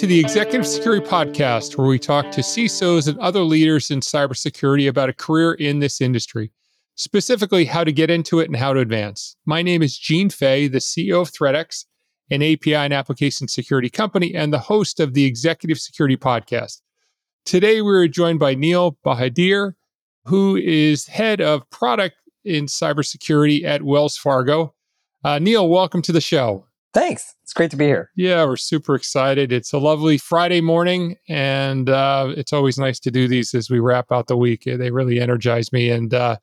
to the Executive Security Podcast, where we talk to CISOs and other leaders in cybersecurity about a career in this industry, specifically how to get into it and how to advance. My name is Gene Fay, the CEO of ThreatX, an API and application security company, and the host of the Executive Security Podcast. Today, we're joined by Neil Bahadur, who is head of product in cybersecurity at Wells Fargo. Uh, Neil, welcome to the show. Thanks. It's great to be here. Yeah, we're super excited. It's a lovely Friday morning, and uh, it's always nice to do these as we wrap out the week. They really energize me. And, uh,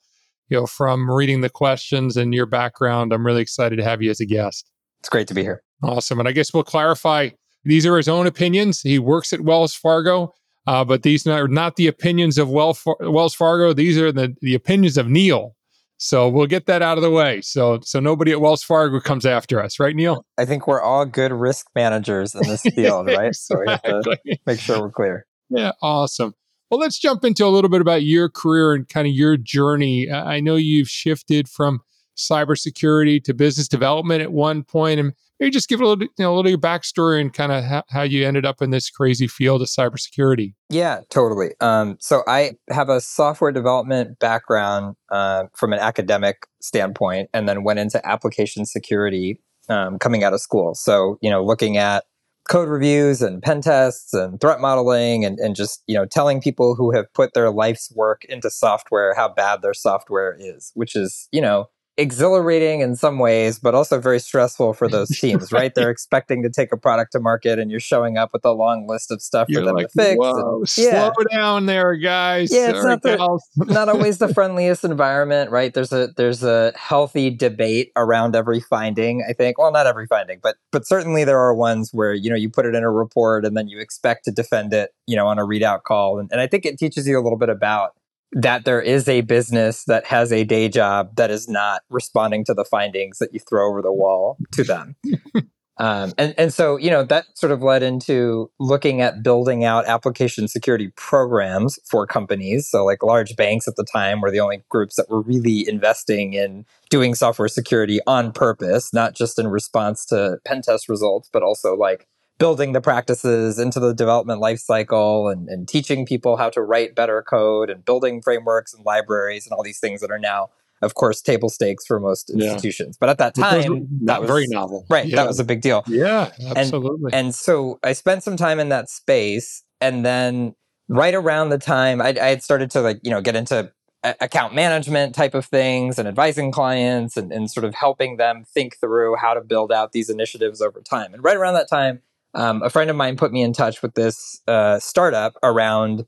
you know, from reading the questions and your background, I'm really excited to have you as a guest. It's great to be here. Awesome. And I guess we'll clarify these are his own opinions. He works at Wells Fargo, uh, but these are not the opinions of Wells Fargo. These are the, the opinions of Neil. So we'll get that out of the way. So so nobody at Wells Fargo comes after us, right, Neil? I think we're all good risk managers in this field, right? So we have to make sure we're clear. Yeah, awesome. Well, let's jump into a little bit about your career and kind of your journey. I know you've shifted from cybersecurity to business development at one point, and maybe just give a little, you know, a little your backstory and kind of ha- how you ended up in this crazy field of cybersecurity. Yeah, totally. Um, so I have a software development background uh, from an academic standpoint, and then went into application security um, coming out of school. So you know, looking at code reviews and pen tests and threat modeling and, and just you know telling people who have put their life's work into software how bad their software is which is you know exhilarating in some ways, but also very stressful for those teams, right? They're expecting to take a product to market and you're showing up with a long list of stuff you're for them like, to fix. And, yeah. Slow down there, guys. Yeah, it's not, the, not always the friendliest environment, right? There's a there's a healthy debate around every finding, I think. Well, not every finding, but but certainly there are ones where, you know, you put it in a report and then you expect to defend it, you know, on a readout call. And, and I think it teaches you a little bit about that there is a business that has a day job that is not responding to the findings that you throw over the wall to them. um, and, and so, you know, that sort of led into looking at building out application security programs for companies. So, like large banks at the time were the only groups that were really investing in doing software security on purpose, not just in response to pen test results, but also like building the practices into the development lifecycle and, and teaching people how to write better code and building frameworks and libraries and all these things that are now of course table stakes for most institutions. Yeah. but at that time that was very novel. right yeah. that was a big deal. Yeah absolutely. and, and, so i spent some time in that space and then right around the time I, I had started to like you know get into account management type of things and advising clients and, and sort of helping them think through how to build out these initiatives over time. And right around that time um, a friend of mine put me in touch with this uh, startup around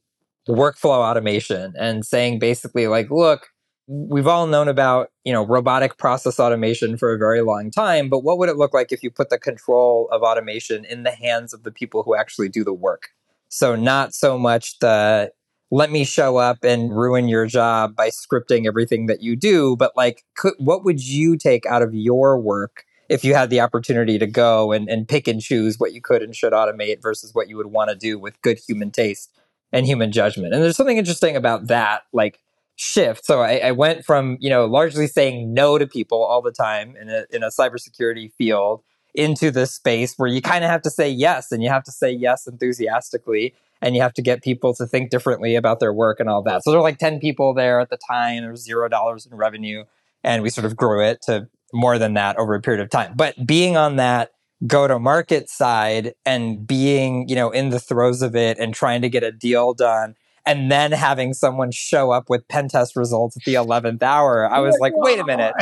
workflow automation and saying basically like look we've all known about you know robotic process automation for a very long time but what would it look like if you put the control of automation in the hands of the people who actually do the work? So not so much the let me show up and ruin your job by scripting everything that you do but like could, what would you take out of your work if you had the opportunity to go and, and pick and choose what you could and should automate versus what you would want to do with good human taste and human judgment. And there's something interesting about that, like shift. So I, I went from, you know, largely saying no to people all the time in a, in a cybersecurity field into this space where you kind of have to say yes and you have to say yes enthusiastically and you have to get people to think differently about their work and all that. So there were like 10 people there at the time. There was zero dollars in revenue. And we sort of grew it to more than that over a period of time. But being on that go to market side and being, you know, in the throes of it and trying to get a deal done and then having someone show up with pen test results at the 11th hour, I was like, wait a minute.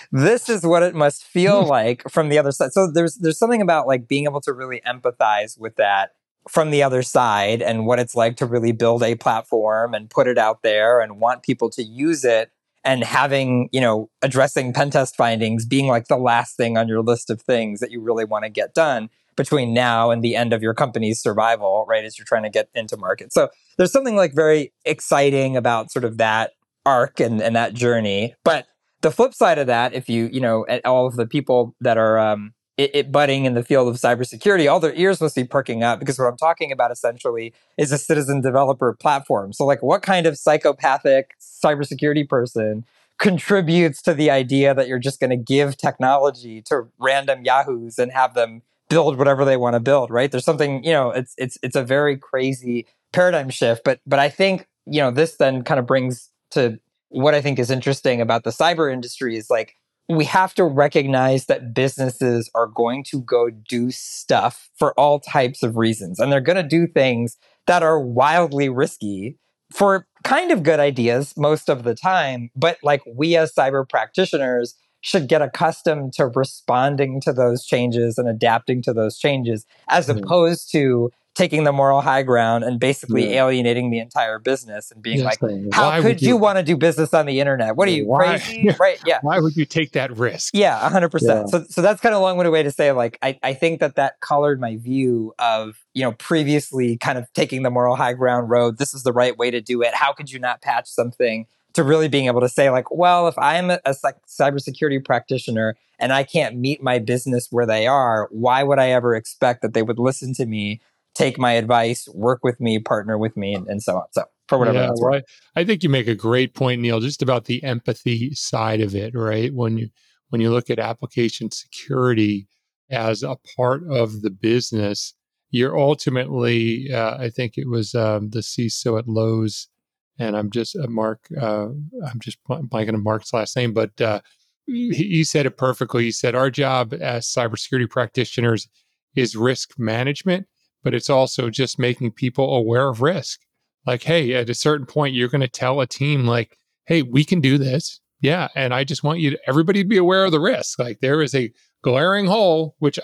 this is what it must feel like from the other side. So there's there's something about like being able to really empathize with that from the other side and what it's like to really build a platform and put it out there and want people to use it and having, you know, addressing pen test findings being like the last thing on your list of things that you really want to get done between now and the end of your company's survival, right? As you're trying to get into market. So there's something like very exciting about sort of that arc and, and that journey. But the flip side of that, if you, you know, all of the people that are um, it, it, budding in the field of cybersecurity, all their ears must be perking up because what I'm talking about essentially is a citizen developer platform. So, like, what kind of psychopathic cybersecurity person contributes to the idea that you're just going to give technology to random yahoos and have them build whatever they want to build, right? There's something, you know, it's it's it's a very crazy paradigm shift, but but I think, you know, this then kind of brings to what I think is interesting about the cyber industry is like we have to recognize that businesses are going to go do stuff for all types of reasons and they're going to do things that are wildly risky for kind of good ideas most of the time but like we as cyber practitioners should get accustomed to responding to those changes and adapting to those changes as mm-hmm. opposed to taking the moral high ground and basically yeah. alienating the entire business and being yes, like, how could you, you want to do business on the internet? What are you why, crazy? Yeah. Right? Yeah. Why would you take that risk? Yeah, hundred yeah. percent. So, so that's kind of a long-winded way to say, like, I, I think that that colored my view of, you know, previously kind of taking the moral high ground road. This is the right way to do it. How could you not patch something? To really being able to say, like, well, if I'm a, a cybersecurity practitioner and I can't meet my business where they are, why would I ever expect that they would listen to me take my advice, work with me, partner with me, and, and so on. So for whatever yeah, that's right. I think you make a great point, Neil, just about the empathy side of it, right? When you when you look at application security as a part of the business, you're ultimately, uh, I think it was um, the CISO at Lowe's, and I'm just uh, Mark, uh, I'm just blanking on Mark's last name, but uh, he, he said it perfectly. He said our job as cybersecurity practitioners is risk management but it's also just making people aware of risk. Like, hey, at a certain point, you're going to tell a team, like, hey, we can do this. Yeah. And I just want you to, everybody to be aware of the risk. Like, there is a glaring hole, which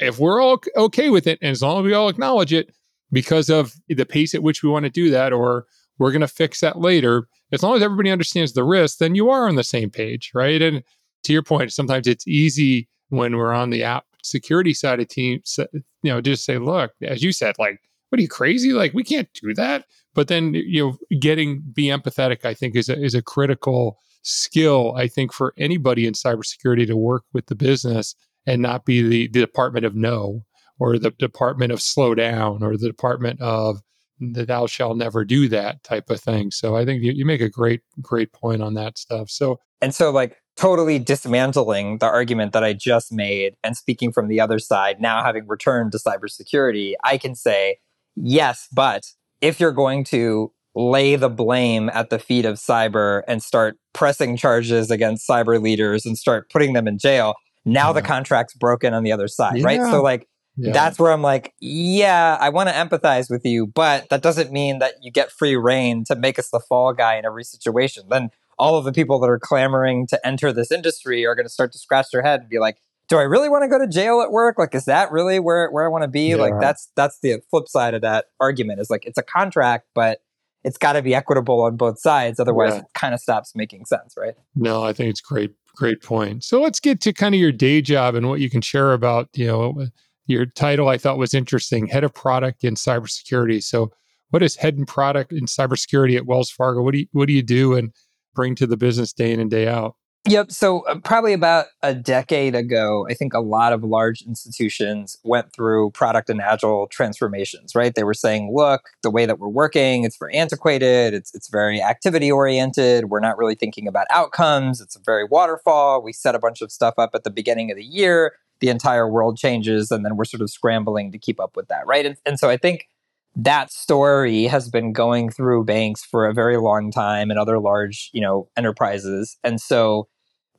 if we're all okay with it, and as long as we all acknowledge it because of the pace at which we want to do that, or we're going to fix that later, as long as everybody understands the risk, then you are on the same page. Right. And to your point, sometimes it's easy when we're on the app security side of teams, know, just say, look, as you said, like, what are you crazy? Like, we can't do that. But then, you know, getting be empathetic, I think, is a, is a critical skill. I think for anybody in cybersecurity to work with the business and not be the, the department of no or the department of slow down or the department of the thou shall never do that type of thing. So I think you, you make a great, great point on that stuff. So, and so like totally dismantling the argument that I just made and speaking from the other side, now having returned to cybersecurity, I can say, yes, but if you're going to lay the blame at the feet of cyber and start pressing charges against cyber leaders and start putting them in jail, now yeah. the contract's broken on the other side, yeah. right? So, like, yeah. that's where I'm like, yeah, I want to empathize with you, but that doesn't mean that you get free reign to make us the fall guy in every situation. Then all of the people that are clamoring to enter this industry are going to start to scratch their head and be like, do I really want to go to jail at work? Like, is that really where, where I want to be? Yeah. Like, that's, that's the flip side of that argument is like, it's a contract, but it's got to be equitable on both sides. Otherwise yeah. it kind of stops making sense. Right. No, I think it's great. Great point. So let's get to kind of your day job and what you can share about, you know, your title I thought was interesting, head of product in cybersecurity. So what is head and product in cybersecurity at Wells Fargo? What do you, what do you do? And bring to the business day in and day out? Yep. So, uh, probably about a decade ago, I think a lot of large institutions went through product and agile transformations, right? They were saying, look, the way that we're working, it's very antiquated, it's, it's very activity oriented. We're not really thinking about outcomes. It's a very waterfall. We set a bunch of stuff up at the beginning of the year. The entire world changes, and then we're sort of scrambling to keep up with that, right? And, and so, I think that story has been going through banks for a very long time and other large, you know, enterprises. And so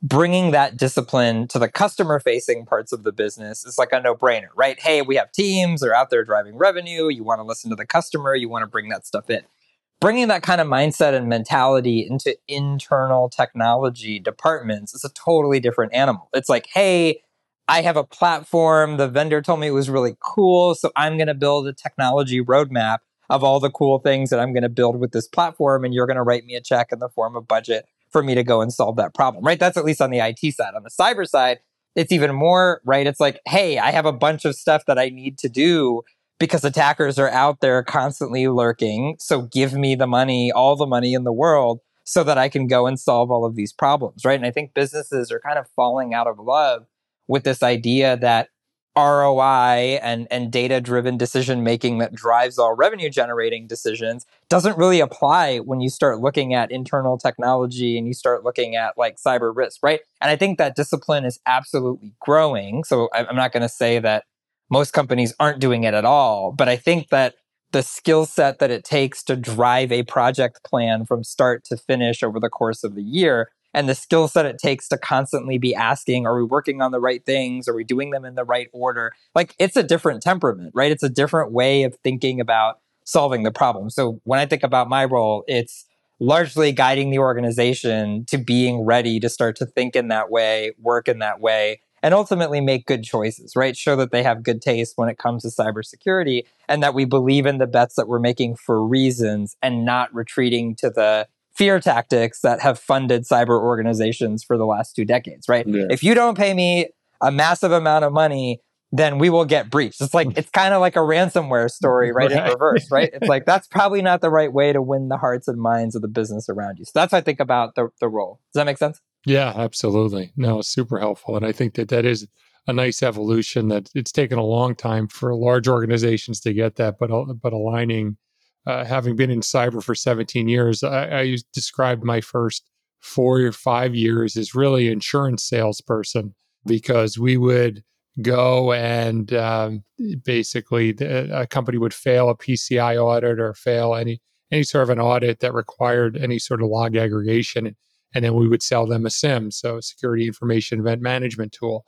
bringing that discipline to the customer facing parts of the business is like a no brainer, right? Hey, we have teams, they're out there driving revenue. You want to listen to the customer, you want to bring that stuff in. Bringing that kind of mindset and mentality into internal technology departments is a totally different animal. It's like, hey, I have a platform. The vendor told me it was really cool. So I'm going to build a technology roadmap of all the cool things that I'm going to build with this platform. And you're going to write me a check in the form of budget for me to go and solve that problem, right? That's at least on the IT side. On the cyber side, it's even more, right? It's like, hey, I have a bunch of stuff that I need to do because attackers are out there constantly lurking. So give me the money, all the money in the world, so that I can go and solve all of these problems, right? And I think businesses are kind of falling out of love with this idea that ROI and, and data driven decision making that drives all revenue generating decisions doesn't really apply when you start looking at internal technology and you start looking at like cyber risk, right? And I think that discipline is absolutely growing. So I'm not going to say that most companies aren't doing it at all. But I think that the skill set that it takes to drive a project plan from start to finish over the course of the year and the skill set it takes to constantly be asking are we working on the right things? Are we doing them in the right order? Like it's a different temperament right? It's a different way of thinking about solving the problem. So when i think about my role it's largely guiding the organization to being ready to start to think in that way work in that way and ultimately make good choices, right? Show that they have good taste when it comes to cybersecurity and that we believe in the bets that we're making for reasons and not retreating to the fear tactics that have funded cyber organizations for the last two decades, right? Yeah. If you don't pay me a massive amount of money, then we will get breached. It's like it's kind of like a ransomware story, right, right, in reverse, right? It's like that's probably not the right way to win the hearts and minds of the business around you. So that's what I think about the the role. Does that make sense? Yeah, absolutely. No, super helpful. And I think that that is a nice evolution that it's taken a long time for large organizations to get that, but, but aligning, uh, having been in cyber for 17 years, I, I described my first four or five years as really insurance salesperson because we would go and um, basically the, a company would fail a PCI audit or fail any any sort of an audit that required any sort of log aggregation and then we would sell them a SIEM, so security information event management tool.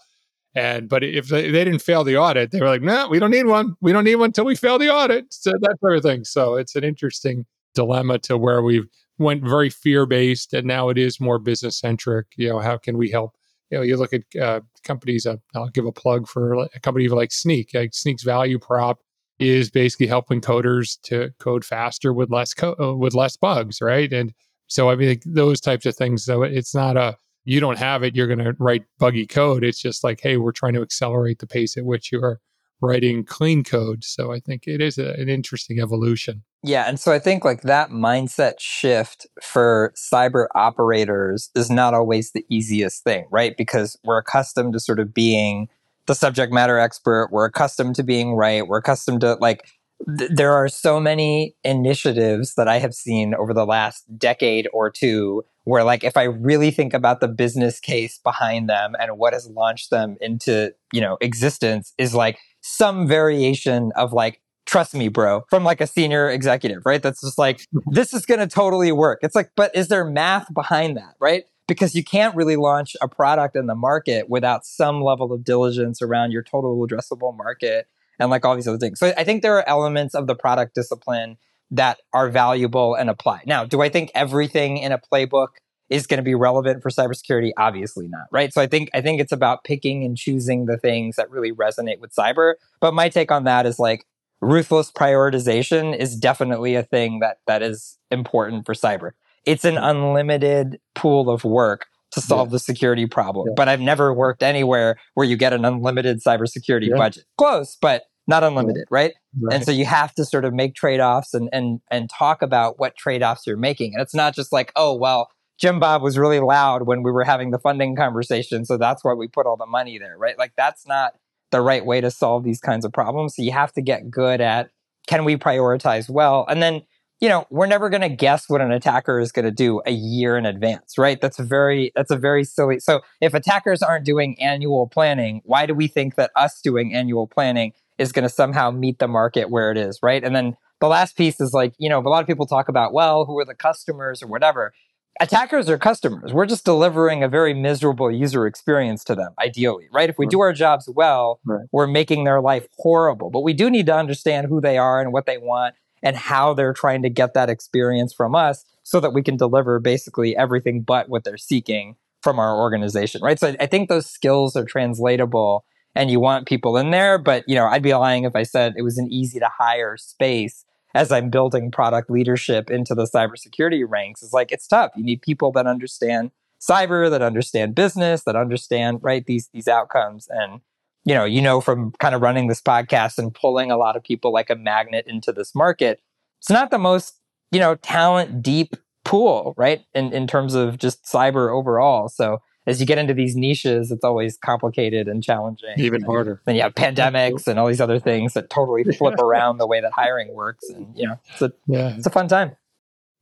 And but if they, they didn't fail the audit, they were like, "No, we don't need one. We don't need one until we fail the audit." So that sort of thing. So it's an interesting dilemma to where we've went very fear based, and now it is more business centric. You know, how can we help? You know, you look at uh, companies. Uh, I'll give a plug for a company like Snyk. Like Snyk's value prop is basically helping coders to code faster with less co- uh, with less bugs, right? And so I mean those types of things. So it's not a you don't have it, you're going to write buggy code. It's just like, hey, we're trying to accelerate the pace at which you are writing clean code. So I think it is a, an interesting evolution. Yeah, and so I think like that mindset shift for cyber operators is not always the easiest thing, right? Because we're accustomed to sort of being the subject matter expert, we're accustomed to being right, we're accustomed to like there are so many initiatives that I have seen over the last decade or two where like if I really think about the business case behind them and what has launched them into, you know, existence is like some variation of like trust me bro from like a senior executive, right? That's just like mm-hmm. this is going to totally work. It's like but is there math behind that, right? Because you can't really launch a product in the market without some level of diligence around your total addressable market and like all these other things. So I think there are elements of the product discipline that are valuable and apply. Now, do I think everything in a playbook is going to be relevant for cybersecurity? Obviously not, right? So I think I think it's about picking and choosing the things that really resonate with cyber. But my take on that is like ruthless prioritization is definitely a thing that that is important for cyber. It's an unlimited pool of work to solve yeah. the security problem. Yeah. But I've never worked anywhere where you get an unlimited cybersecurity yeah. budget. Close, but not unlimited, right? right? And so you have to sort of make trade-offs and and and talk about what trade-offs you're making. And it's not just like, oh well, Jim Bob was really loud when we were having the funding conversation, so that's why we put all the money there, right? Like that's not the right way to solve these kinds of problems. So you have to get good at can we prioritize well? And then, you know, we're never going to guess what an attacker is going to do a year in advance, right? That's a very that's a very silly. So if attackers aren't doing annual planning, why do we think that us doing annual planning is going to somehow meet the market where it is, right? And then the last piece is like, you know, a lot of people talk about, well, who are the customers or whatever. Attackers are customers. We're just delivering a very miserable user experience to them, ideally, right? If we do our jobs well, right. we're making their life horrible. But we do need to understand who they are and what they want and how they're trying to get that experience from us so that we can deliver basically everything but what they're seeking from our organization, right? So I think those skills are translatable and you want people in there. But, you know, I'd be lying if I said it was an easy to hire space as I'm building product leadership into the cybersecurity ranks. It's like, it's tough. You need people that understand cyber, that understand business, that understand, right, these, these outcomes. And, you know, you know, from kind of running this podcast and pulling a lot of people like a magnet into this market, it's not the most, you know, talent deep pool, right? In, in terms of just cyber overall. So, as you get into these niches, it's always complicated and challenging. Even harder. Then you have pandemics and all these other things that totally flip around the way that hiring works. And, you know, it's a, yeah. it's a fun time.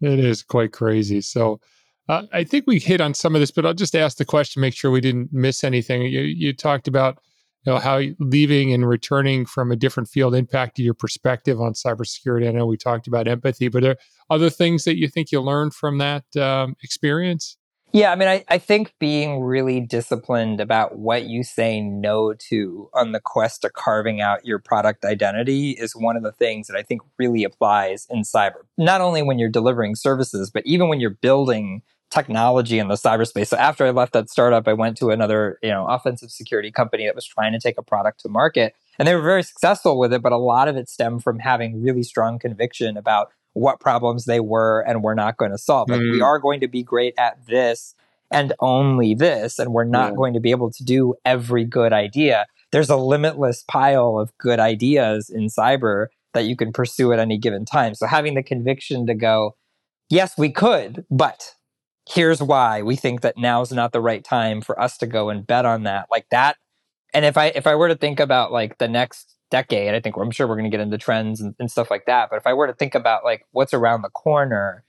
It is quite crazy. So uh, I think we hit on some of this, but I'll just ask the question, make sure we didn't miss anything. You, you talked about you know how leaving and returning from a different field impacted your perspective on cybersecurity. I know we talked about empathy, but are other things that you think you learned from that um, experience? Yeah, I mean, I, I think being really disciplined about what you say no to on the quest to carving out your product identity is one of the things that I think really applies in cyber. Not only when you're delivering services, but even when you're building technology in the cyberspace. So after I left that startup, I went to another, you know, offensive security company that was trying to take a product to market. And they were very successful with it, but a lot of it stemmed from having really strong conviction about what problems they were and were not going to solve. Like mm. we are going to be great at this and only this, and we're not yeah. going to be able to do every good idea. There's a limitless pile of good ideas in cyber that you can pursue at any given time. So having the conviction to go, yes, we could, but here's why we think that now's not the right time for us to go and bet on that like that and if i if i were to think about like the next decade i think i'm sure we're going to get into trends and, and stuff like that but if i were to think about like what's around the corner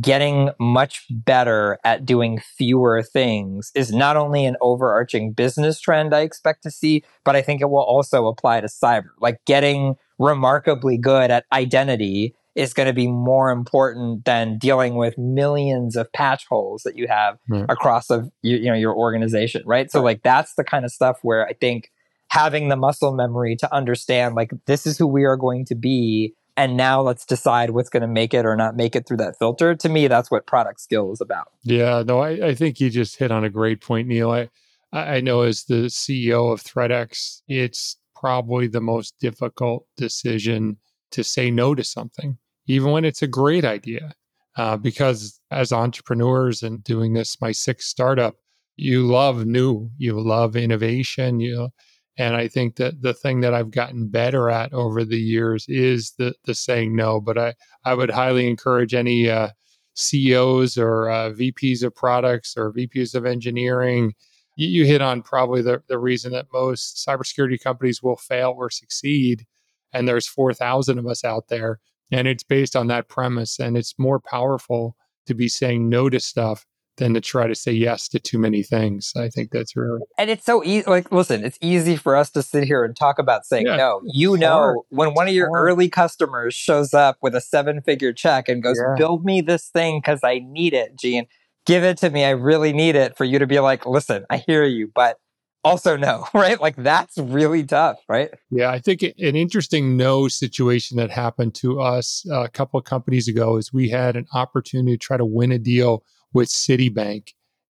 getting much better at doing fewer things is not only an overarching business trend I expect to see, but I think it will also apply to cyber. Like getting remarkably good at identity is going to be more important than dealing with millions of patch holes that you have across of you, you know your organization right? So like that's the kind of stuff where i think having the muscle memory to understand like this is who we are going to be and now let's decide what's going to make it or not make it through that filter. To me that's what product skill is about. Yeah no i, I think you just hit on a great point neil. I i know as the ceo of ThreatX it's probably the most difficult decision to say no to something even when it's a great idea. Uh, because as entrepreneurs and doing this, my sixth startup, you love new, you love innovation, you and I think that the thing that I've gotten better at over the years is the the saying no. But I I would highly encourage any uh, CEOs or uh, VPs of products or VPs of engineering. You, you hit on probably the, the reason that most cybersecurity companies will fail or succeed. And there's 4,000 of us out there and it's based on that premise. And it's more powerful to be saying no to stuff than to try to say yes to too many things. I think that's really. And it's so easy. Like, listen, it's easy for us to sit here and talk about saying yeah, no. You know, hard. when one of your hard. early customers shows up with a seven figure check and goes, yeah. build me this thing because I need it, Gene, give it to me. I really need it for you to be like, listen, I hear you, but also no, right? Like that's really tough, right? Yeah, I think an interesting no situation that happened to us uh, a couple of companies ago is we had an opportunity to try to win a deal with Citibank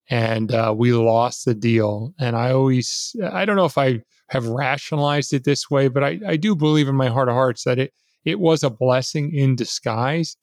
and uh, we lost the deal. And I always, I don't know if I have rationalized it this way, but I, I do believe in my heart of hearts that it, it was a blessing in disguise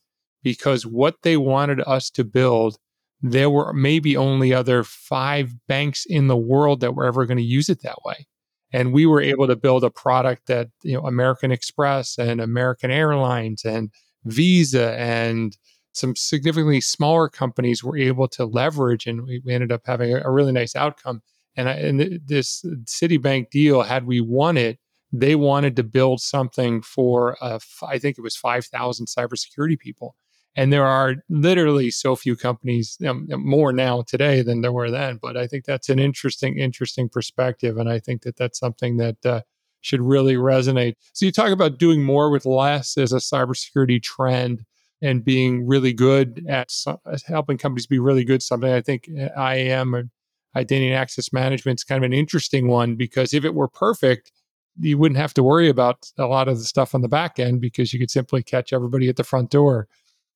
because what they wanted us to build there were maybe only other five banks in the world that were ever going to use it that way. And we were able to build a product that, you know, American Express and American Airlines and Visa and some significantly smaller companies were able to leverage. And we, ended up having a, really nice outcome. And, I, and this Citibank deal, had we won it, they wanted to build something for, uh, I think it was 5,000 cybersecurity people. And there are literally so few companies, more now today than there were then. But I think that's an interesting, interesting perspective. And I think that that's something that uh, should really resonate. So you talk about doing more with less as a cybersecurity trend and being really good at helping companies be really good. Something I think uh, IAM or identity and access management is kind of an interesting one because if it were perfect, you wouldn't have to worry about a lot of the stuff on the back end because you could simply catch everybody at the front door.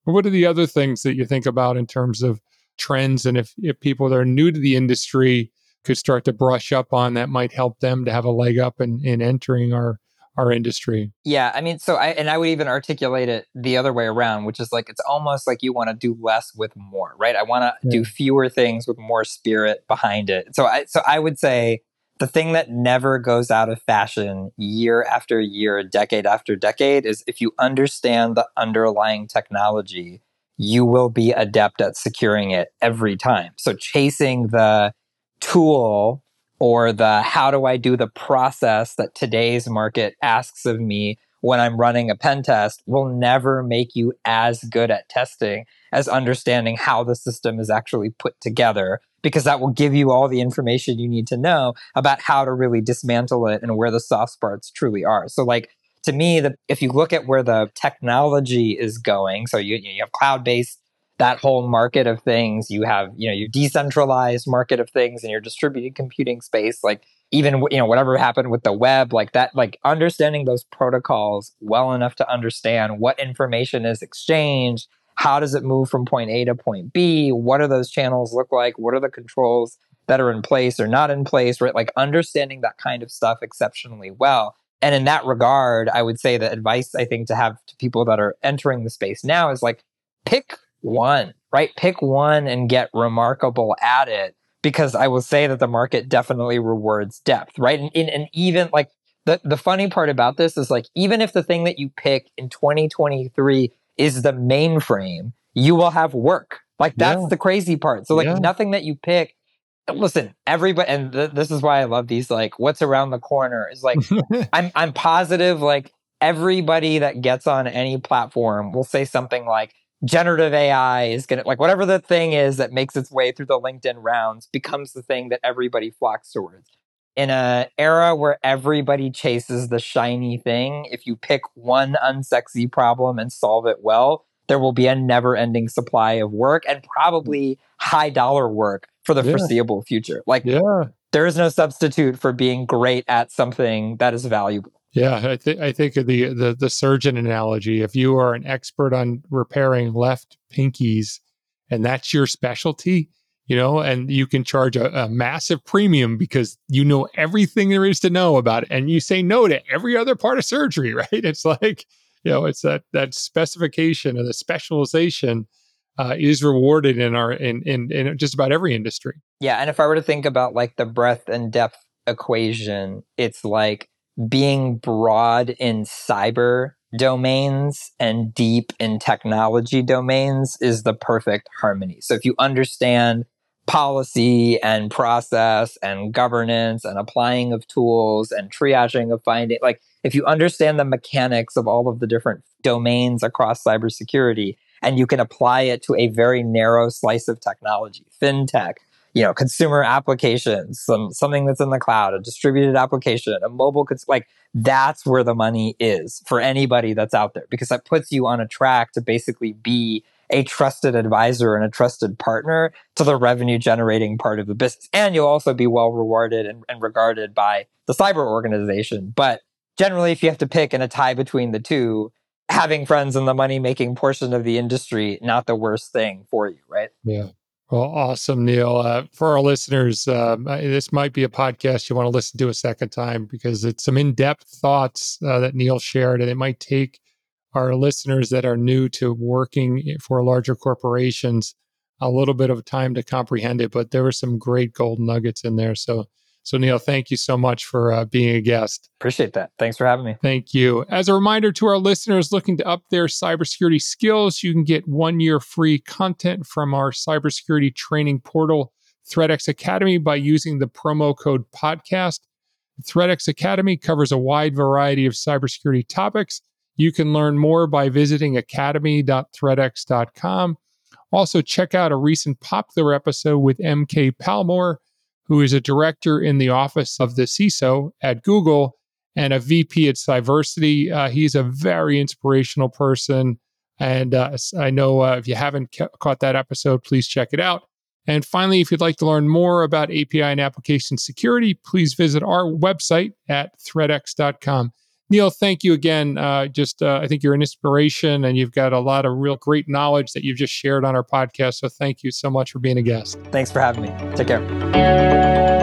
What are the other things that you think about in terms of trends? And if, if people that are new to the industry could start to brush up on that might help them to have a leg up in, in entering our our industry. Yeah, I mean, so I and I would even articulate it the other way around, which is like it's almost like you want to do less with more, right? I want to yeah. do fewer things with more spirit behind it. So I so I would say the thing that never goes out of fashion year after year, decade after decade is if you understand the underlying technology, you will be adept at securing it every time. So chasing the tool or the how do I do the process that today's market asks of me when I'm running a pen test will never make you as good at testing as understanding how the system is actually put together because that will give you all the information you need to know about how to really dismantle it and where the soft spots truly are. So like to me, the, if you look at where the technology is going, so you, you have cloud-based that whole market of things. You have you know your decentralized market of things and your distributed computing space. Like even you know whatever happened with the web like that like understanding those protocols well enough to understand what information is exchanged how does it move from point a to point b what do those channels look like what are the controls that are in place or not in place right? Like understanding that kind of stuff exceptionally well. And in that regard i would say the advice i think to have to people that are entering the space now is like pick one, right? Pick one and get remarkable at it because I will say that the market definitely rewards depth, right? And, and, and even like the, the funny part about this is like, even if the thing that you pick in 2023 is the mainframe, you will have work. Like that's yeah. the crazy part. So like yeah. nothing that you pick listen everybody and th- this is why i love these like what's around the corner is like i'm i'm positive like everybody that gets on any platform will say something like generative AI is going to like whatever the thing is that makes its way through the LinkedIn rounds becomes the thing that everybody flocks towards. In an era where everybody chases the shiny thing, if you pick one unsexy problem and solve it well, there will be a never ending supply of work and probably high dollar work for the yeah. foreseeable future. Like, yeah. there is no substitute for being great at something that is valuable. Yeah, I think I think the, the the surgeon analogy. If you are an expert on repairing left pinkies, and that's your specialty, you know, and you can charge a, a, massive premium because you know everything there is to know about it, and you say no to every other part of surgery, right? It's like you know, it's that that specification and the specialization uh, is rewarded in our in, in in just about every industry. Yeah, and if I were to think about like the breadth and depth equation, it's like being broad in cyber domains and deep in technology domains is the perfect harmony. So if you understand policy and process and governance and applying of tools and triaging of finding, like if you understand the mechanics of all of the different domains across cybersecurity and you can apply it to a very narrow slice of technology, fintech, you know, consumer applications, some something that's in the cloud, a distributed application, a mobile, cons- like that's where the money is for anybody that's out there because that puts you on a track to basically be a trusted advisor and a trusted partner to the revenue generating part of the business. And you'll also be well rewarded and, and regarded by the cyber organization. But generally, if you have to pick in a tie between the two, having friends in the money making portion of the industry, not the worst thing for you, right? Yeah. Well, awesome, Neil. Uh, for our listeners, um, this might be a podcast you want to listen to a second time because it's some in depth thoughts uh, that Neil shared, and it might take our listeners that are new to working for larger corporations a little bit of time to comprehend it. But there were some great gold nuggets in there. So so, Neil, thank you so much for uh, being a guest. Appreciate that. Thanks for having me. Thank you. As a reminder to our listeners looking to up their cybersecurity skills, you can get one year free content from our cybersecurity training portal, ThreatX Academy, by using the promo code podcast. ThreatX Academy covers a wide variety of cybersecurity topics. You can learn more by visiting academy.threatx.com. Also, check out a recent popular episode with MK Palmore who is a director in the office of the CISO at Google and a VP at Cyversity. Uh, he's a very inspirational person. And uh, I know uh, if you haven't ca- caught that episode, please check it out. And finally, if you'd like to learn more about API and application security, please visit our website at threatx.com. Neil, thank you again. Uh, just, uh, I think you're an inspiration and you've got a lot of real great knowledge that you've just shared on our podcast. So thank you so much for being a guest. Thanks for having me. Take care.